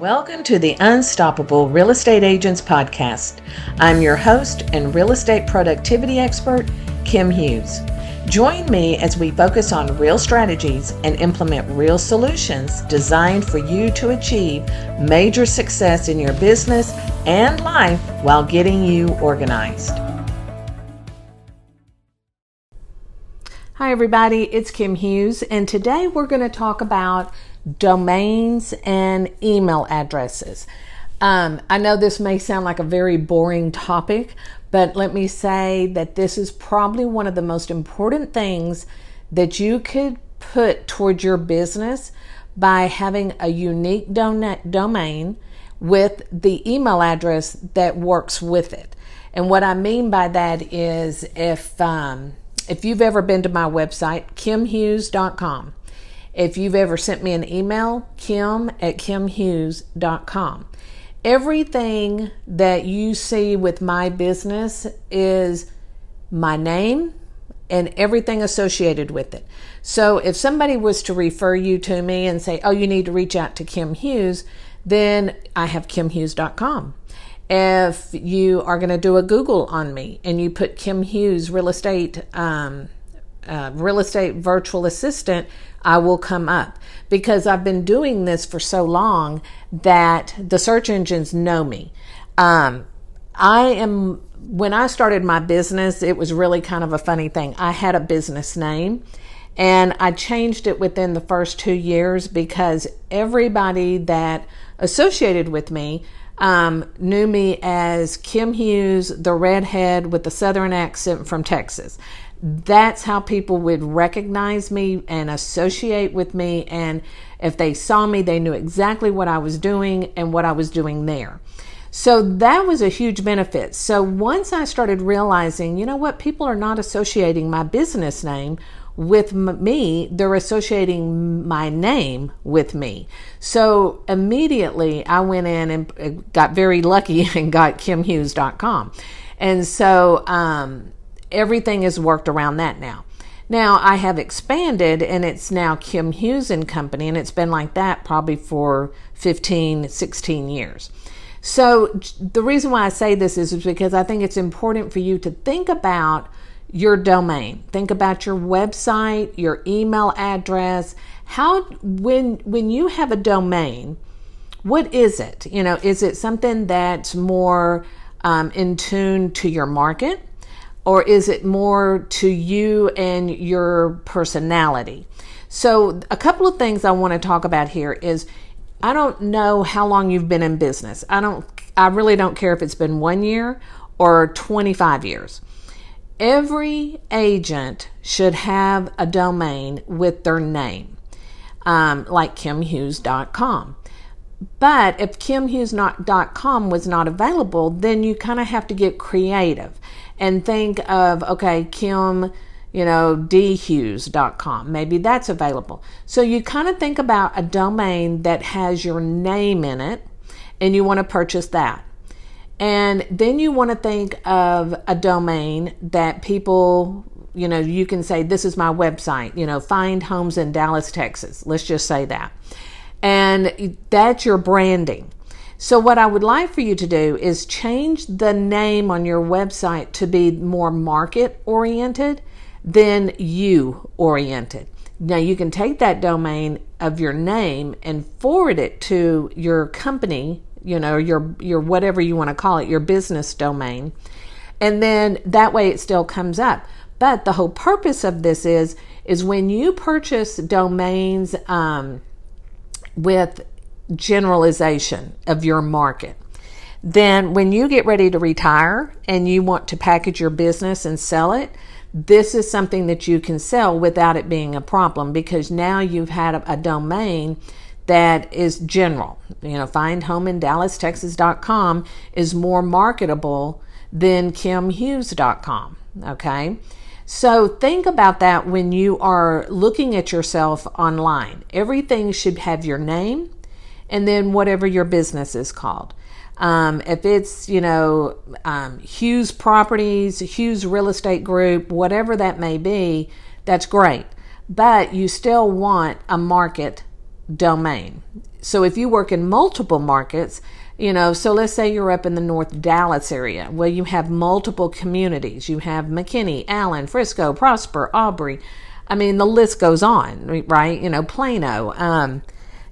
Welcome to the Unstoppable Real Estate Agents Podcast. I'm your host and real estate productivity expert, Kim Hughes. Join me as we focus on real strategies and implement real solutions designed for you to achieve major success in your business and life while getting you organized. Hi, everybody, it's Kim Hughes, and today we're going to talk about domains and email addresses. Um, I know this may sound like a very boring topic, but let me say that this is probably one of the most important things that you could put towards your business by having a unique domain with the email address that works with it. And what I mean by that is if um, if you've ever been to my website, kimhughes.com, if you've ever sent me an email, kim at kimhughes.com. Everything that you see with my business is my name and everything associated with it. So if somebody was to refer you to me and say, oh, you need to reach out to Kim Hughes, then I have kimhughes.com. If you are going to do a Google on me and you put Kim Hughes real estate, um, uh, real estate virtual assistant, I will come up because I've been doing this for so long that the search engines know me. Um, I am, when I started my business, it was really kind of a funny thing. I had a business name and I changed it within the first two years because everybody that associated with me um, knew me as Kim Hughes, the redhead with the southern accent from Texas that's how people would recognize me and associate with me. And if they saw me, they knew exactly what I was doing and what I was doing there. So that was a huge benefit. So once I started realizing, you know what, people are not associating my business name with me, they're associating my name with me. So immediately I went in and uh, got very lucky and got kimhughes.com. And so, um, everything is worked around that now. Now I have expanded and it's now Kim Hughes and Company and it's been like that probably for 15, 16 years. So the reason why I say this is because I think it's important for you to think about your domain. Think about your website, your email address. How when when you have a domain, what is it? You know, is it something that's more um, in tune to your market? Or is it more to you and your personality? So, a couple of things I want to talk about here is I don't know how long you've been in business. I don't I really don't care if it's been 1 year or 25 years. Every agent should have a domain with their name, um, like kimhughes.com. But if kimhughes.com was not available, then you kind of have to get creative and think of, okay, Kim, you know, dhughes.com. Maybe that's available. So you kind of think about a domain that has your name in it and you want to purchase that. And then you want to think of a domain that people, you know, you can say, this is my website, you know, find homes in Dallas, Texas. Let's just say that. And that's your branding. So, what I would like for you to do is change the name on your website to be more market oriented than you oriented. Now, you can take that domain of your name and forward it to your company, you know, your, your whatever you want to call it, your business domain. And then that way it still comes up. But the whole purpose of this is, is when you purchase domains um, with generalization of your market. Then, when you get ready to retire and you want to package your business and sell it, this is something that you can sell without it being a problem because now you've had a, a domain that is general. You know, findhomeindallastexas.com is more marketable than kimhughes.com. Okay. So think about that when you are looking at yourself online. Everything should have your name, and then whatever your business is called. Um, if it's, you know, um, Hughes Properties, Hughes Real Estate Group, whatever that may be, that's great. But you still want a market domain. so if you work in multiple markets, you know, so let's say you're up in the North Dallas area. Well, you have multiple communities. You have McKinney, Allen, Frisco, Prosper, Aubrey. I mean, the list goes on, right? You know, Plano, um,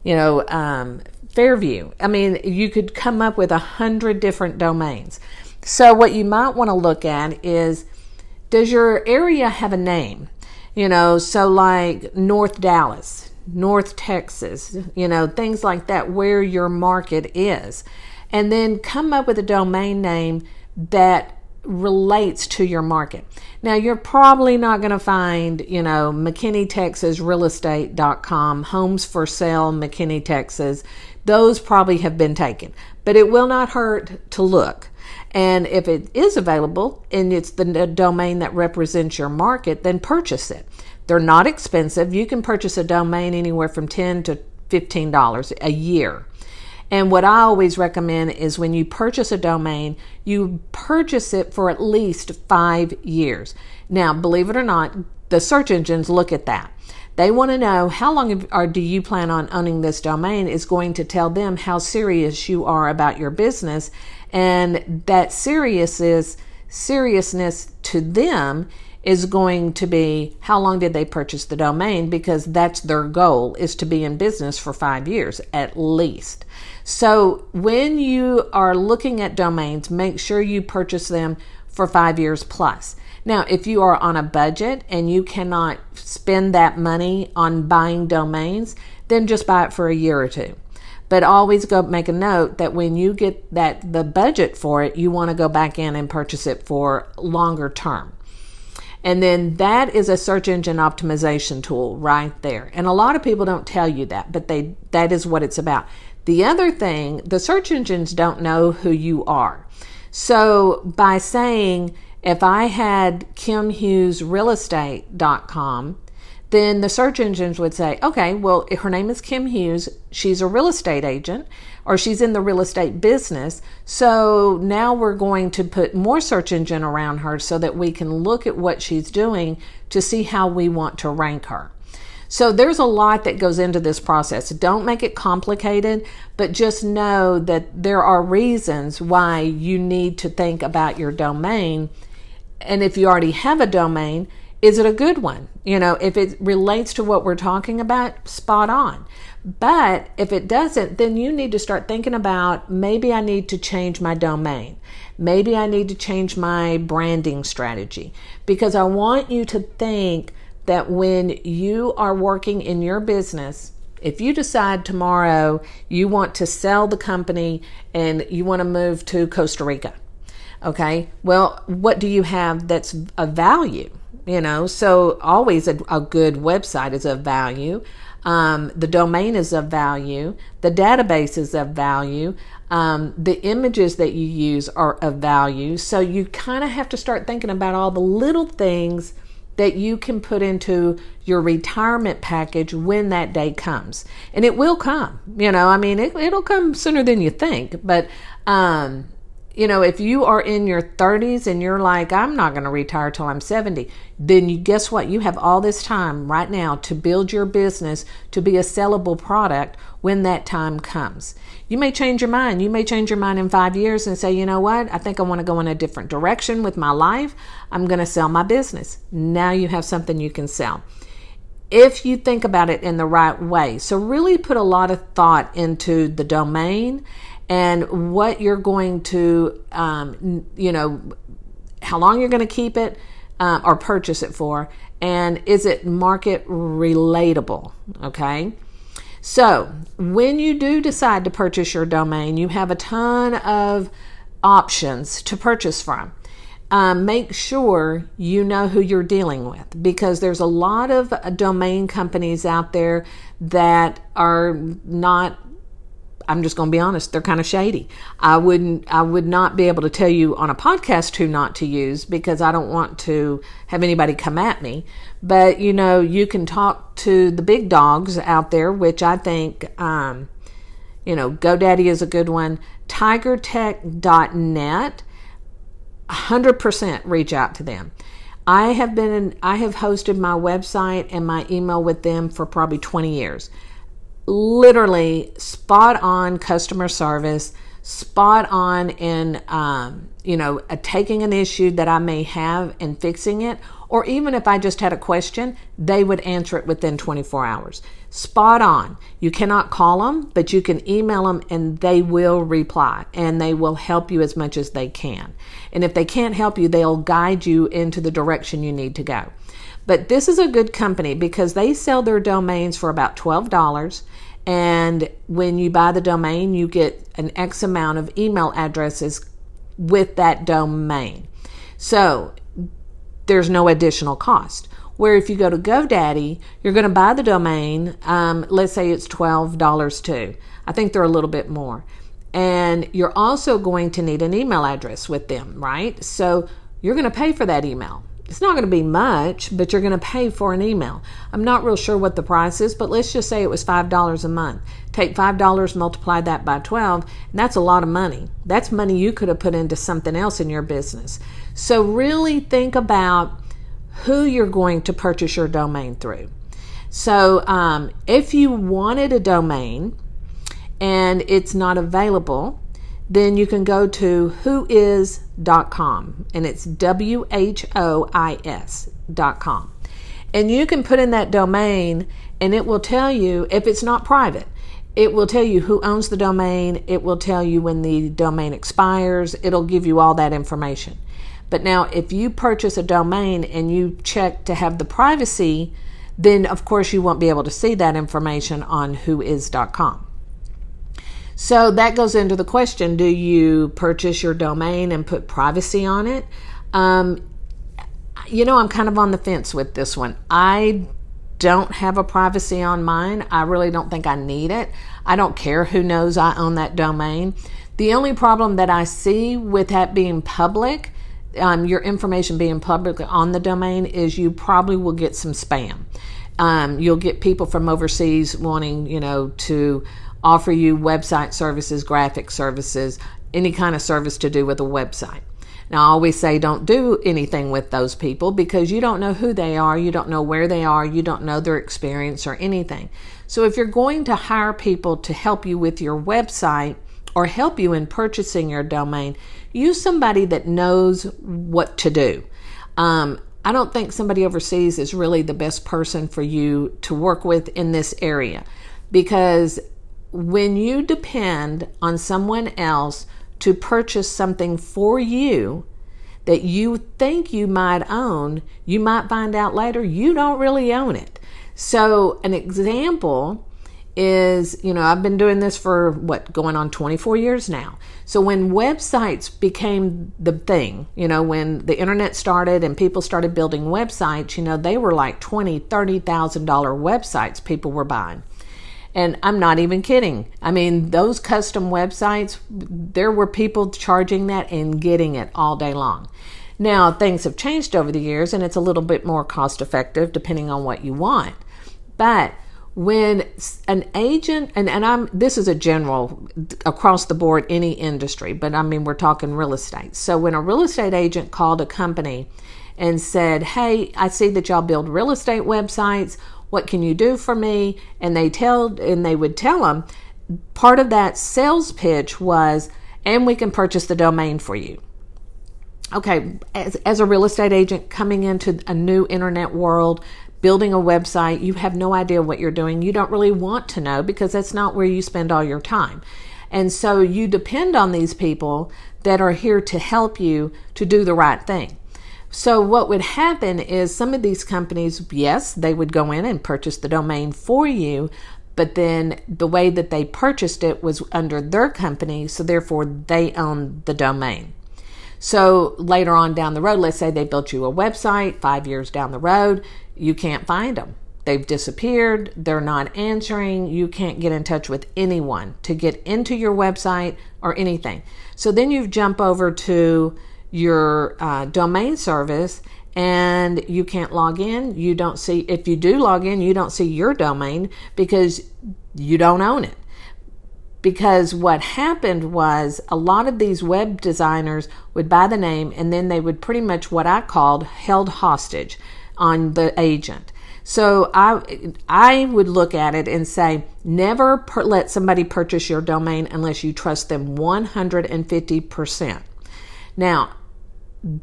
you know, um, Fairview. I mean, you could come up with a hundred different domains. So what you might want to look at is, does your area have a name? You know, so like North Dallas, North Texas, you know, things like that, where your market is. And then come up with a domain name that relates to your market. Now, you're probably not going to find, you know, McKinney, Texas, realestate.com, homes for sale, McKinney, Texas. Those probably have been taken, but it will not hurt to look. And if it is available and it's the domain that represents your market, then purchase it. They're not expensive. You can purchase a domain anywhere from 10 to $15 a year. And what I always recommend is when you purchase a domain, you purchase it for at least five years. Now, believe it or not, the search engines look at that. They want to know how long or do you plan on owning this domain is going to tell them how serious you are about your business and that serious is seriousness to them is going to be how long did they purchase the domain because that's their goal is to be in business for 5 years at least. So when you are looking at domains, make sure you purchase them for 5 years plus. Now, if you are on a budget and you cannot spend that money on buying domains, then just buy it for a year or two. But always go make a note that when you get that the budget for it, you want to go back in and purchase it for longer term. And then that is a search engine optimization tool right there. And a lot of people don't tell you that, but they that is what it's about. The other thing, the search engines don't know who you are. So by saying if I had kimhughesrealestate.com then the search engines would say, okay, well, her name is Kim Hughes. She's a real estate agent or she's in the real estate business. So now we're going to put more search engine around her so that we can look at what she's doing to see how we want to rank her. So there's a lot that goes into this process. Don't make it complicated, but just know that there are reasons why you need to think about your domain. And if you already have a domain, is it a good one? You know, if it relates to what we're talking about, spot on. But if it doesn't, then you need to start thinking about maybe I need to change my domain. Maybe I need to change my branding strategy because I want you to think that when you are working in your business, if you decide tomorrow you want to sell the company and you want to move to Costa Rica, okay, well, what do you have that's of value? You know? So always a, a good website is of value. Um, the domain is of value. The database is of value. Um, the images that you use are of value. So you kind of have to start thinking about all the little things that you can put into your retirement package when that day comes. And it will come you know? I mean it, it'll come sooner than you think but um, you know, if you are in your 30s and you're like, I'm not going to retire till I'm 70, then you guess what? You have all this time right now to build your business to be a sellable product when that time comes. You may change your mind. You may change your mind in five years and say, you know what? I think I want to go in a different direction with my life. I'm going to sell my business. Now you have something you can sell if you think about it in the right way. So, really put a lot of thought into the domain and what you're going to, um, you know, how long you're going to keep it um, or purchase it for, and is it market relatable? Okay. So, when you do decide to purchase your domain, you have a ton of options to purchase from. Um, make sure you know who you're dealing with because there's a lot of domain companies out there that are not I'm just going to be honest, they're kind of shady. I wouldn't I would not be able to tell you on a podcast who not to use because I don't want to have anybody come at me. But you know, you can talk to the big dogs out there, which I think um, you know, GoDaddy is a good one. TigerTech.net, 100% reach out to them. I have been I have hosted my website and my email with them for probably 20 years literally spot on customer service, spot on in, um, you know, taking an issue that I may have and fixing it. Or even if I just had a question, they would answer it within 24 hours. Spot on. You cannot call them, but you can email them and they will reply and they will help you as much as they can. And if they can't help you, they'll guide you into the direction you need to go. But this is a good company because they sell their domains for about $12 and when you buy the domain, you get an X amount of email addresses with that domain. So there's no additional cost. Where if you go to GoDaddy, you're going to buy the domain. Um, let's say it's $12 too. I think they're a little bit more. And you're also going to need an email address with them, right? So you're going to pay for that email it's not going to be much, but you're going to pay for an email. I'm not real sure what the price is, but let's just say it was $5 a month. Take $5, multiply that by 12, and that's a lot of money. That's money you could have put into something else in your business. So, really think about who you're going to purchase your domain through. So, um, if you wanted a domain and it's not available, then you can go to whois.com and it's W H O I S.com. And you can put in that domain and it will tell you if it's not private. It will tell you who owns the domain. It will tell you when the domain expires. It'll give you all that information. But now, if you purchase a domain and you check to have the privacy, then of course you won't be able to see that information on whois.com. So that goes into the question do you purchase your domain and put privacy on it? Um, you know, I'm kind of on the fence with this one. I don't have a privacy on mine. I really don't think I need it. I don't care who knows I own that domain. The only problem that I see with that being public, um, your information being public on the domain, is you probably will get some spam. Um, you'll get people from overseas wanting, you know, to offer you website services, graphic services, any kind of service to do with a website. Now, I always say don't do anything with those people because you don't know who they are, you don't know where they are, you don't know their experience or anything. So, if you're going to hire people to help you with your website or help you in purchasing your domain, use somebody that knows what to do. Um, I don't think somebody overseas is really the best person for you to work with in this area because when you depend on someone else to purchase something for you that you think you might own, you might find out later you don't really own it. So, an example is, you know, I've been doing this for what, going on 24 years now. So, when websites became the thing, you know, when the internet started and people started building websites, you know, they were like $20, $30,000 websites people were buying. And I'm not even kidding. I mean, those custom websites, there were people charging that and getting it all day long. Now, things have changed over the years and it's a little bit more cost effective depending on what you want. But when an agent and, and I'm this is a general across the board any industry, but I mean we're talking real estate. So when a real estate agent called a company and said, "Hey, I see that y'all build real estate websites. What can you do for me? And they tell and they would tell them part of that sales pitch was, and we can purchase the domain for you. Okay, as, as a real estate agent coming into a new internet world, building a website, you have no idea what you're doing. You don't really want to know because that's not where you spend all your time. And so you depend on these people that are here to help you to do the right thing. So, what would happen is some of these companies, yes, they would go in and purchase the domain for you, but then the way that they purchased it was under their company, so therefore they own the domain. So, later on down the road, let's say they built you a website, five years down the road, you can't find them. They've disappeared, they're not answering, you can't get in touch with anyone to get into your website or anything. So, then you jump over to your uh, domain service and you can't log in, you don't see, if you do log in, you don't see your domain because you don't own it. Because what happened was a lot of these web designers would buy the name and then they would pretty much what I called held hostage on the agent. So I I would look at it and say never per, let somebody purchase your domain unless you trust them 150%. Now,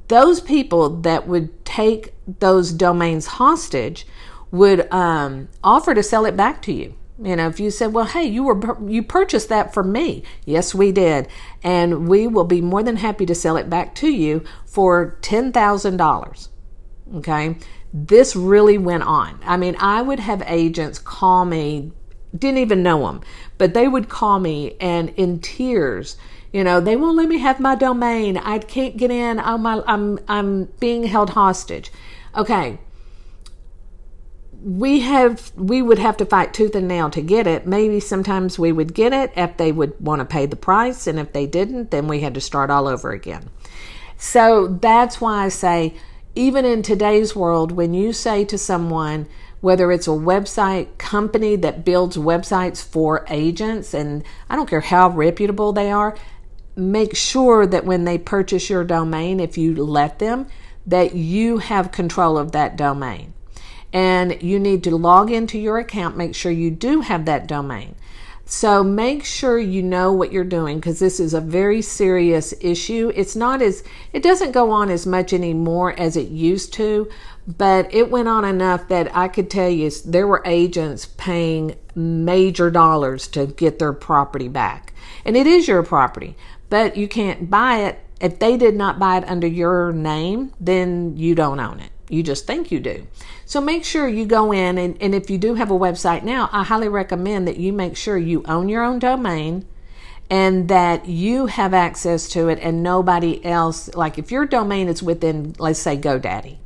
those people that would take those domains hostage would um, offer to sell it back to you. You know, if you said, "Well, hey, you were you purchased that from me," yes, we did, and we will be more than happy to sell it back to you for ten thousand dollars. Okay, this really went on. I mean, I would have agents call me, didn't even know them, but they would call me and in tears. You know, they won't let me have my domain. I can't get in. I'm I'm I'm being held hostage. Okay, we have we would have to fight tooth and nail to get it. Maybe sometimes we would get it if they would want to pay the price, and if they didn't, then we had to start all over again. So that's why I say, even in today's world, when you say to someone, whether it's a website company that builds websites for agents, and I don't care how reputable they are, make sure that when they purchase your domain, if you let them, that you have control of that domain and you need to log into your account, make sure you do have that domain. So make sure you know what you're doing because this is a very serious issue. It's not as, it doesn't go on as much anymore as it used to, but it went on enough that I could tell you there were agents paying major dollars to get their property back. And it is your property, but you can't buy it. If they did not buy it under your name, then you don't own it. You just think you do. So make sure you go in, and, and if you do have a website now, I highly recommend that you make sure you own your own domain and that you have access to it and nobody else. Like if your domain is within, let's say, GoDaddy,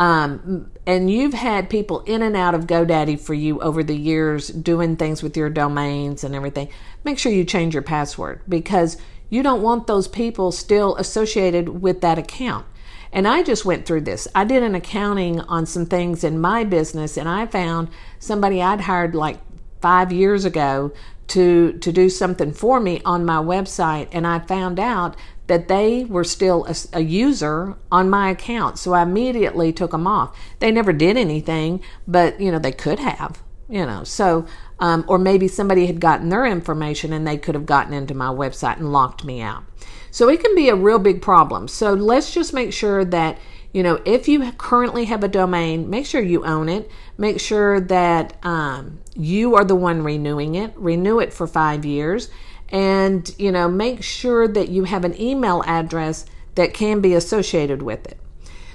um, and you've had people in and out of GoDaddy for you over the years doing things with your domains and everything, make sure you change your password because you don't want those people still associated with that account. And I just went through this. I did an accounting on some things in my business, and I found somebody I'd hired like five years ago to to do something for me on my website, and I found out that they were still a, a, user on my account. So I immediately took them off. They never did anything, but you know they could have. You know, so um, or maybe somebody had gotten their information and they could have gotten into my website and locked me out. So it can be a real big problem. So let's just make sure that, you know, if you currently have a domain, make sure you own it. Make sure that um, you are the one renewing it. Renew it for five years. And, you know, make sure that you have an email address that can be associated with it.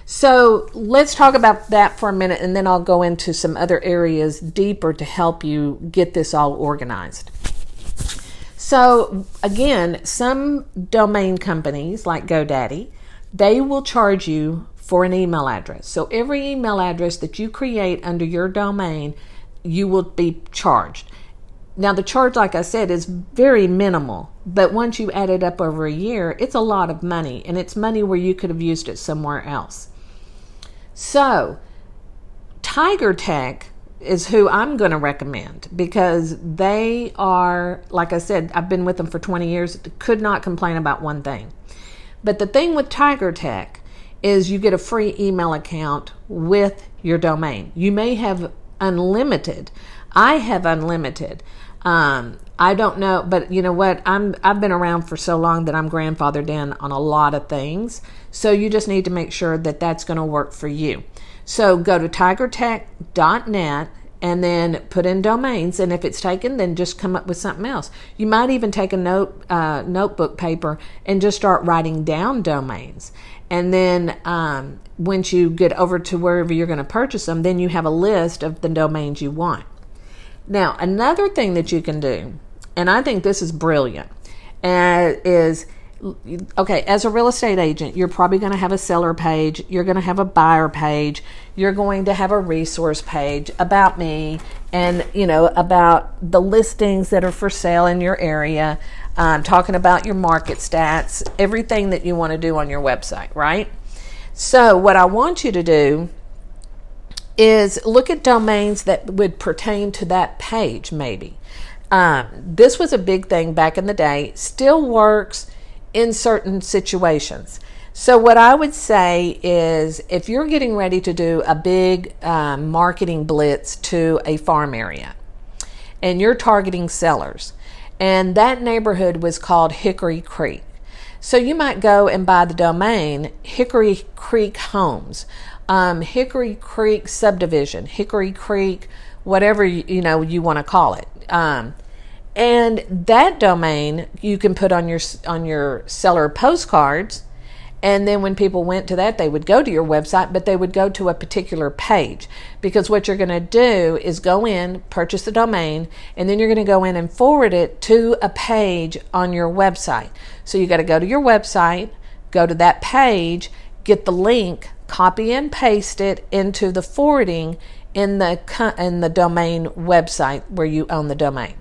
So let's talk about that for a minute and then I'll go into some other areas deeper to help you get this all organized. So again, some domain companies like GoDaddy, they will charge you for an email address. So every email address that you create under your domain, you will be charged. Now the charge, like I said, is very minimal, but once you add it up over a year, it's a lot of money, and it's money where you could have used it somewhere else. So, Tiger Tech is who I'm going to recommend because they are, like I said, I've been with them for 20 years, could not complain about one thing. But the thing with Tiger Tech is you get a free email account with your domain. You may have unlimited. I have unlimited. Um, I don't know, but you know what? I'm I've been around for so long that I'm grandfathered in on a lot of things. So you just need to make sure that that's going to work for you. So go to tigertech.net and then put in domains. And if it's taken, then just come up with something else. You might even take a note uh, notebook paper and just start writing down domains. And then um, once you get over to wherever you're going to purchase them, then you have a list of the domains you want. Now, another thing that you can do, and I think this is brilliant, uh, is okay, as a real estate agent, you're probably going to have a seller page, you're going to have a buyer page, you're going to have a resource page about me and, you know, about the listings that are for sale in your area, um, talking about your market stats, everything that you want to do on your website, right? So, what I want you to do is look at domains that would pertain to that page, maybe. Um, this was a big thing back in the day, still works in certain situations. So, what I would say is if you're getting ready to do a big um, marketing blitz to a farm area and you're targeting sellers, and that neighborhood was called Hickory Creek. So, you might go and buy the domain Hickory Creek Homes, um, Hickory Creek Subdivision, Hickory Creek, whatever you, know you want to call it. Um, and that domain you can put on your on your seller postcards and then when people went to that, they would go to your website, but they would go to a particular page. Because what you're going to do is go in, purchase the domain, and then you're going to go in and forward it to a page on your website. So you got to go to your website, go to that page, get the link, copy and paste it into the forwarding in the in the domain website where you own the domain.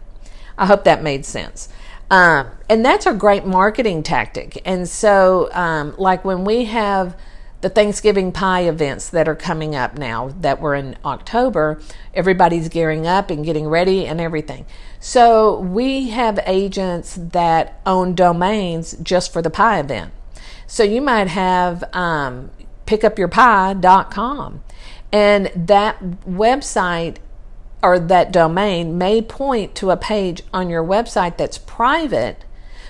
I hope that made sense. Um, and that's a great marketing tactic. And so, um, like when we have the Thanksgiving pie events that are coming up now that were in October, everybody's gearing up and getting ready and everything. So, we have agents that own domains just for the pie event. So, you might have um, pickupyourpie.com, and that website or that domain may point to a page on your website that's private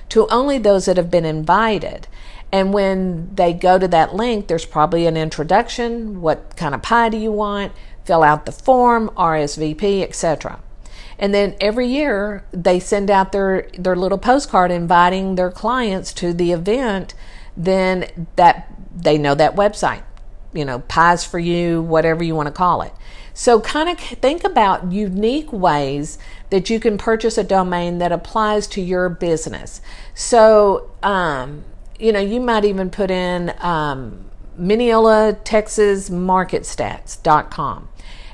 to only those that have been invited. And when they go to that link, there's probably an introduction what kind of pie do you want? Fill out the form, RSVP, etc. And then every year they send out their, their little postcard inviting their clients to the event. Then that they know that website, you know, pies for you, whatever you want to call it. So, kind of think about unique ways that you can purchase a domain that applies to your business. So, um, you know, you might even put in um, Mineola, Texas MarketStats.com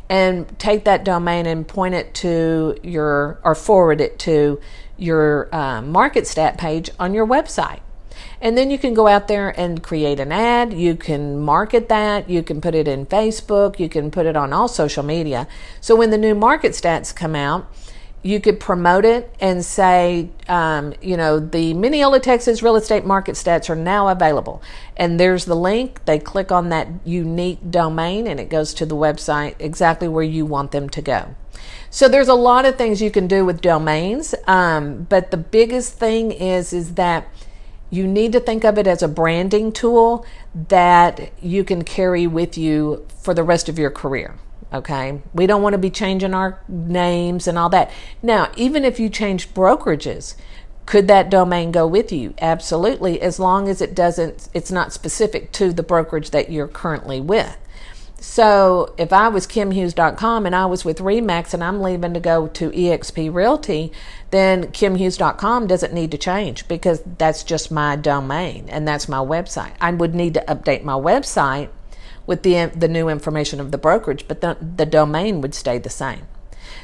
and take that domain and point it to your or forward it to your uh, market stat page on your website. And then you can go out there and create an ad. You can market that. You can put it in Facebook. You can put it on all social media. So when the new market stats come out, you could promote it and say, um, you know, the Mineola, Texas real estate market stats are now available. And there's the link. They click on that unique domain and it goes to the website exactly where you want them to go. So there's a lot of things you can do with domains, um, but the biggest thing is is that you need to think of it as a branding tool that you can carry with you for the rest of your career. Okay. We don't want to be changing our names and all that. Now, even if you change brokerages, could that domain go with you? Absolutely, as long as it doesn't, it's not specific to the brokerage that you're currently with. So if I was kimhughes.com and I was with Remax and I'm leaving to go to eXp Realty, then kimhughes.com doesn't need to change because that's just my domain and that's my website. I would need to update my website with the the new information of the brokerage, but the, the domain would stay the same.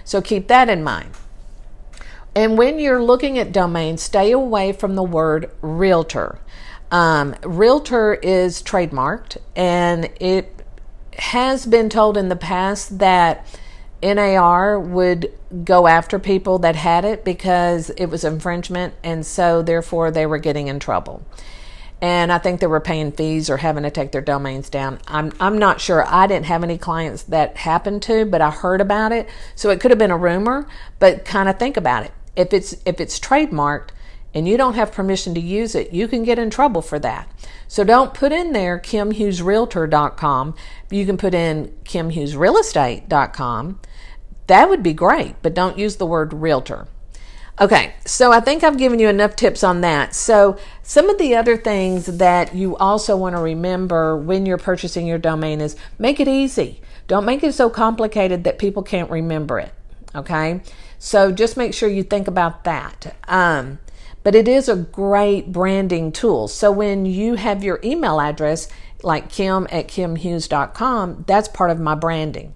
So keep that in mind. And when you're looking at domains, stay away from the word realtor. Um, realtor is trademarked and it has been told in the past that NAR would go after people that had it because it was infringement, and so therefore they were getting in trouble. And I think they were paying fees or having to take their domains down. I'm I'm not sure. I didn't have any clients that happened to, but I heard about it. So it could have been a rumor, but kind of think about it. If it's if it's trademarked, and you don't have permission to use it, you can get in trouble for that. So don't put in there kimhughesrealtor.com. You can put in kimhughesrealestate.com. That would be great, but don't use the word realtor. Okay, so I think I've given you enough tips on that. So, some of the other things that you also want to remember when you're purchasing your domain is make it easy. Don't make it so complicated that people can't remember it. Okay, so just make sure you think about that. Um, but it is a great branding tool. So when you have your email address, like kim at kimhughes.com, that's part of my branding.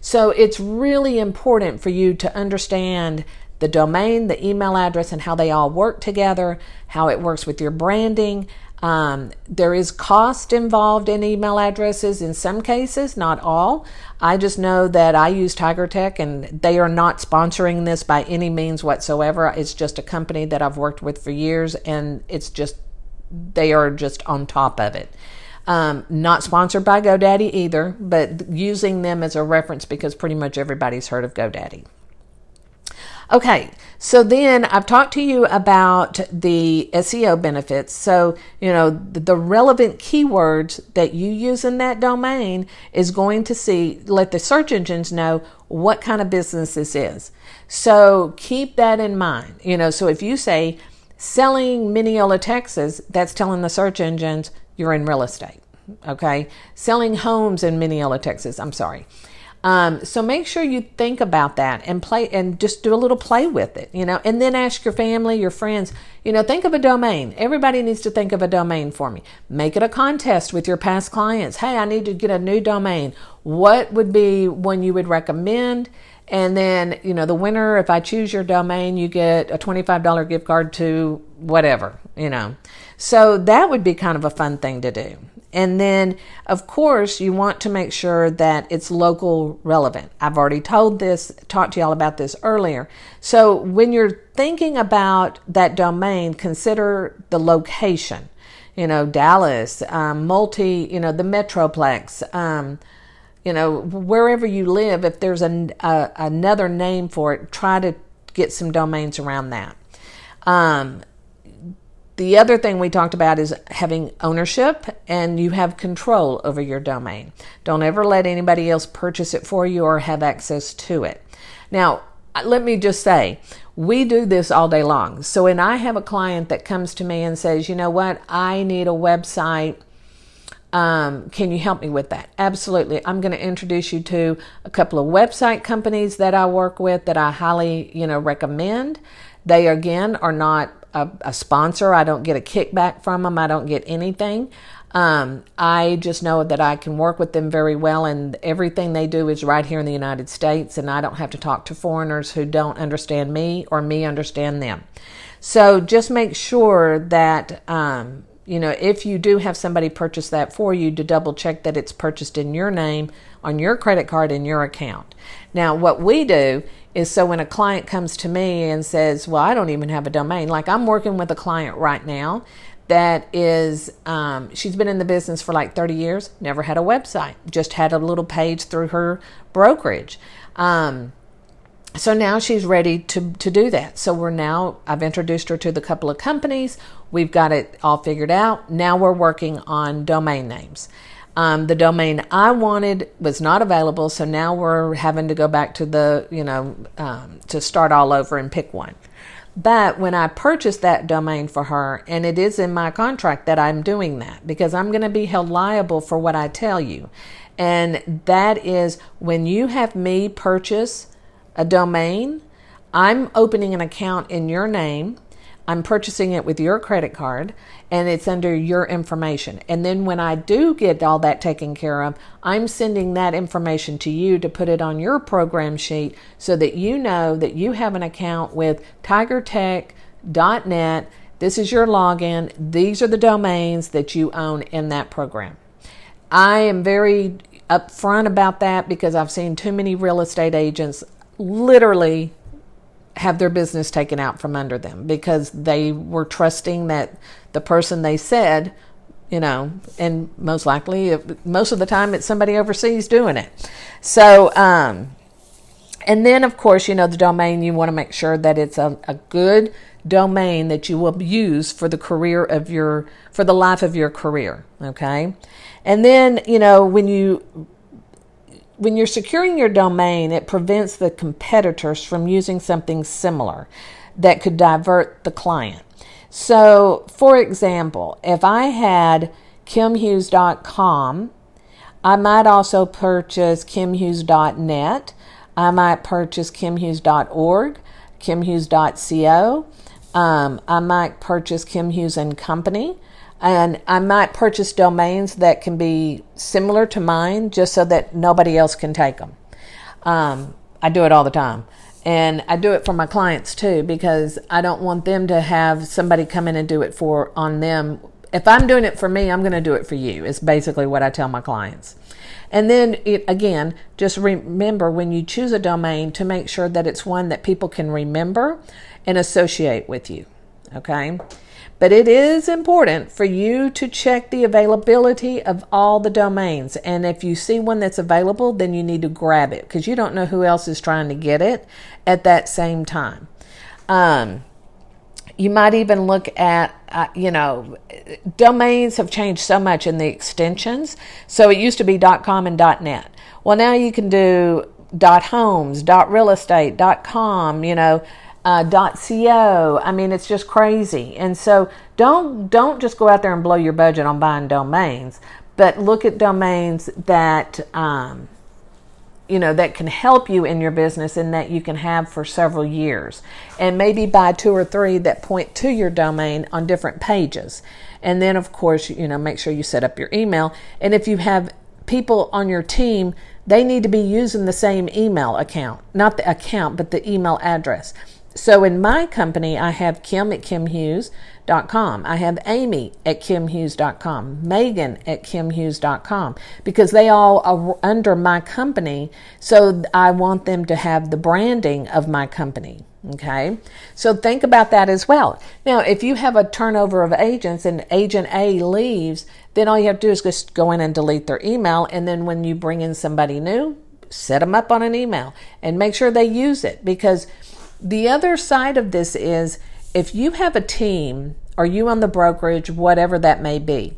So it's really important for you to understand the domain, the email address, and how they all work together, how it works with your branding, um, there is cost involved in email addresses in some cases, not all. I just know that I use Tiger Tech and they are not sponsoring this by any means whatsoever. It's just a company that I've worked with for years and it's just they are just on top of it. Um, not sponsored by GoDaddy either, but using them as a reference because pretty much everybody's heard of GoDaddy. Okay, so then I've talked to you about the SEO benefits. So, you know, the, the, relevant keywords that you use in that domain is going to see, let the search engines know what kind of business this is. So keep that in mind. You know, so if you say selling Mineola, Texas, that's telling the search engines you're in real estate. Okay. Selling homes in Mineola, Texas. I'm sorry. Um, so make sure you think about that and play and just do a little play with it, you know, and then ask your family, your friends, you know, think of a domain. Everybody needs to think of a domain for me. Make it a contest with your past clients. Hey, I need to get a new domain. What would be one you would recommend? And then, you know, the winner, if I choose your domain, you get a $25 gift card to whatever, you know. So that would be kind of a fun thing to do. And then, of course, you want to make sure that it's local relevant. I've already told this, talked to y'all about this earlier. So when you're thinking about that domain, consider the location. You know, Dallas, um, multi, you know, the Metroplex, um, you know, wherever you live, if there's an, another name for it, try to get some domains around that. Um, the other thing we talked about is having ownership and you have control over your domain. Don't ever let anybody else purchase it for you or have access to it. Now, let me just say, we do this all day long. So when I have a client that comes to me and says, you know what, I need a website. Um, can you help me with that? Absolutely. I'm going to introduce you to a couple of website companies that I work with that I highly, you know, recommend. They again are not a, a sponsor. I don't get a kickback from them. I don't get anything. Um, I just know that I can work with them very well, and everything they do is right here in the United States, and I don't have to talk to foreigners who don't understand me or me understand them. So just make sure that, um, you know, if you do have somebody purchase that for you, to double check that it's purchased in your name on your credit card in your account. Now, what we do is so when a client comes to me and says, Well, I don't even have a domain, like I'm working with a client right now that is, um, she's been in the business for like 30 years, never had a website, just had a little page through her brokerage. Um, so now she's ready to, to do that. So we're now, I've introduced her to the couple of companies. We've got it all figured out. Now we're working on domain names. Um, the domain I wanted was not available, so now we're having to go back to the, you know, um, to start all over and pick one. But when I purchased that domain for her, and it is in my contract that I'm doing that because I'm going to be held liable for what I tell you. And that is when you have me purchase a domain, I'm opening an account in your name I'm purchasing it with your credit card and it's under your information. And then when I do get all that taken care of, I'm sending that information to you to put it on your program sheet so that you know that you have an account with tigertech.net. This is your login. These are the domains that you own in that program. I am very upfront about that because I've seen too many real estate agents literally have their business taken out from under them because they were trusting that the person they said, you know, and most likely, most of the time, it's somebody overseas doing it. So, um, and then of course, you know, the domain, you want to make sure that it's a, a good domain that you will use for the career of your, for the life of your career. Okay. And then, you know, when you when you're securing your domain, it prevents the competitors from using something similar that could divert the client. So, for example, if I had kimhughes.com, I might also purchase kimhughes.net. I might purchase kimhughes.org, kimhughes.co. Um, I might purchase Kim Hughes and Company and I might purchase domains that can be similar to mine just so that nobody else can take them. Um, I do it all the time. And I do it for my clients too because I don't want them to have somebody come in and do it for on them. If I'm doing it for me, I'm going to do it for you. It's basically what I tell my clients. And then it, again, just remember when you choose a domain to make sure that it's one that people can remember and associate with you. Okay? But it is important for you to check the availability of all the domains. And if you see one that's available, then you need to grab it because you don't know who else is trying to get it at that same time. Um, you might even look at, uh, you know, domains have changed so much in the extensions. So it used to be .com and .net. Well, now you can do .homes, .real estate, .com, you know, uh, .co. I mean, it's just crazy. And so don't don't just go out there and blow your budget on buying domains, but look at domains that um, you know that can help you in your business and that you can have for several years, and maybe buy two or three that point to your domain on different pages. And then, of course, you know, make sure you set up your email. And if you have people on your team, they need to be using the same email account, not the account, but the email address. So in my company, I have Kim at kimhughes.com. I have Amy at kimhughes.com, Megan at kimhughes.com, because they all are under my company. So I want them to have the branding of my company. Okay, so think about that as well. Now, if you have a turnover of agents and agent A leaves, then all you have to do is just go in and delete their email. And then when you bring in somebody new, set them up on an email and make sure they use it because the other side of this is if you have a team or you on the brokerage, whatever that may be,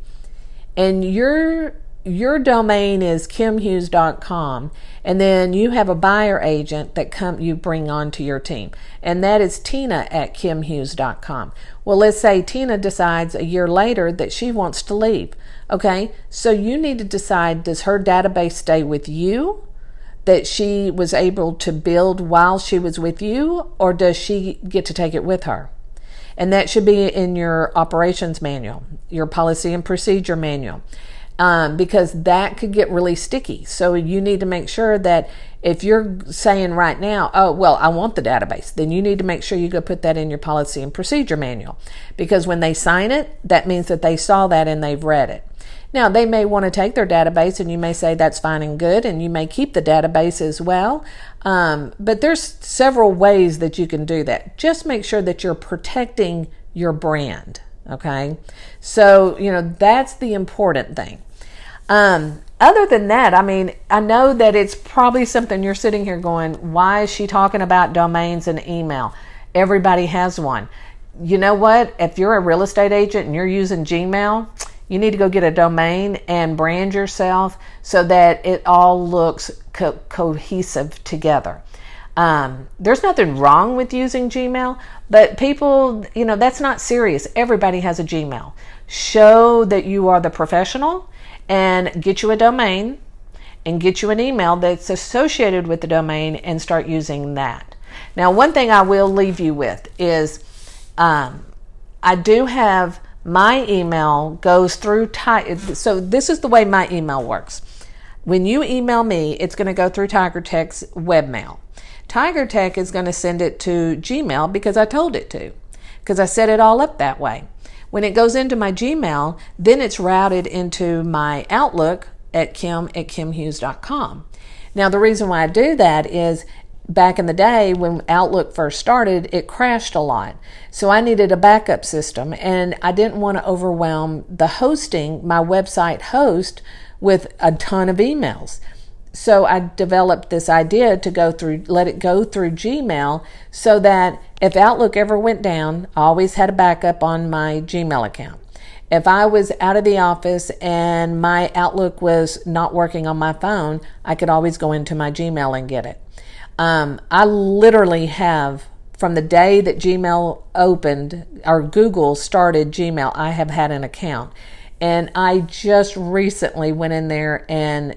and your your domain is kimhughes.com and then you have a buyer agent that come you bring on to your team and that is tina at kimhughes.com well let's say tina decides a year later that she wants to leave okay? So you need to decide does her database stay with you that she was able to build while she was with you, or does she get to take it with her? And that should be in your operations manual, your policy and procedure manual, um, because that could get really sticky. So you need to make sure that if you're saying right now, oh, well, I want the database, then you need to make sure you go put that in your policy and procedure manual. Because when they sign it, that means that they saw that and they've read it. Now, they may want to take their database and you may say that's fine and good, and you may keep the database as well. Um, but there's several ways that you can do that. Just make sure that you're protecting your brand. Okay. So, you know, that's the important thing. Um, other than that, I mean, I know that it's probably something you're sitting here going, why is she talking about domains and email? Everybody has one. You know what? If you're a real estate agent and you're using Gmail, you need to go get a domain and brand yourself so that it all looks co- cohesive together. Um, there's nothing wrong with using Gmail, but people, you know, that's not serious. Everybody has a Gmail. Show that you are the professional and get you a domain and get you an email that's associated with the domain and start using that. Now, one thing I will leave you with is um, I do have my email goes through Tiger. so this is the way my email works. When you email me it's going to go through tiger tech's webmail. Tiger tech is going to send it to gmail because i told it to because i set it all up that way. When it goes into my gmail then it's routed into my outlook at kim at kimhughes.com now the reason why i do that is back in the day when Outlook first started, it crashed a lot. So I needed a backup system and I didn't want to overwhelm the hosting, my website host, with a ton of emails. So I developed this idea to go through, let it go through Gmail so that if Outlook ever went down, I always had a backup on my Gmail account. If I was out of the office and my Outlook was not working on my phone, I could always go into my Gmail and get it. Um, I literally have from the day that Gmail opened or Google started Gmail, I have had an account. And I just recently went in there and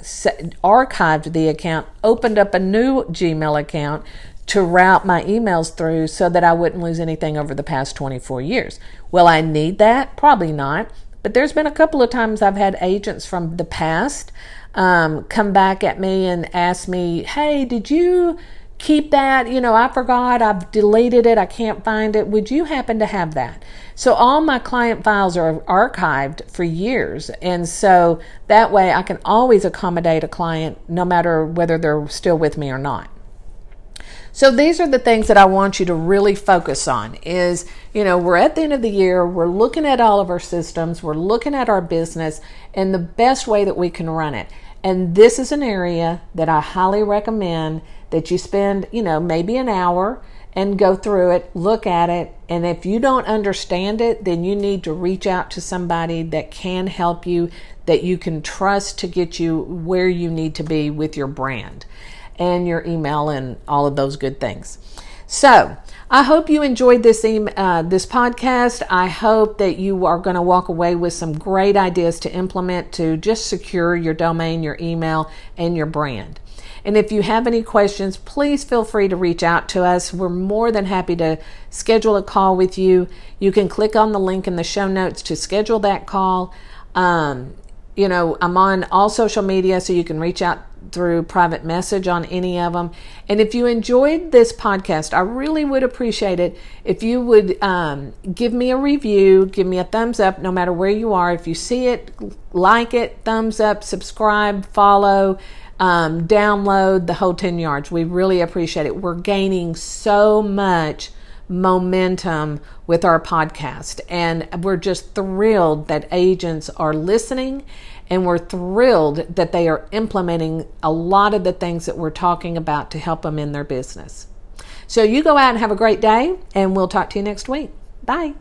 archived the account, opened up a new Gmail account to route my emails through so that I wouldn't lose anything over the past 24 years. Will I need that? Probably not. But there's been a couple of times I've had agents from the past um, come back at me and ask me, hey, did you keep that? You know, I forgot, I've deleted it, I can't find it. Would you happen to have that? So all my client files are archived for years. And so that way I can always accommodate a client no matter whether they're still with me or not. So these are the things that I want you to really focus on is, you know, we're at the end of the year, we're looking at all of our systems, we're looking at our business and the best way that we can run it. And this is an area that I highly recommend that you spend, you know, maybe an hour and go through it, look at it, and if you don't understand it, then you need to reach out to somebody that can help you, that you can trust to get you where you need to be with your brand and your email and all of those good things. So, I hope you enjoyed this uh, this podcast. I hope that you are going to walk away with some great ideas to implement to just secure your domain, your email, and your brand. And if you have any questions, please feel free to reach out to us. We're more than happy to schedule a call with you. You can click on the link in the show notes to schedule that call. Um, you know, I'm on all social media, so you can reach out through private message on any of them. And if you enjoyed this podcast, I really would appreciate it if you would um, give me a review, give me a thumbs up, no matter where you are. If you see it, like it, thumbs up, subscribe, follow. Um, download the whole 10 yards. We really appreciate it. We're gaining so much momentum with our podcast, and we're just thrilled that agents are listening and we're thrilled that they are implementing a lot of the things that we're talking about to help them in their business. So you go out and have a great day, and we'll talk to you next week. Bye.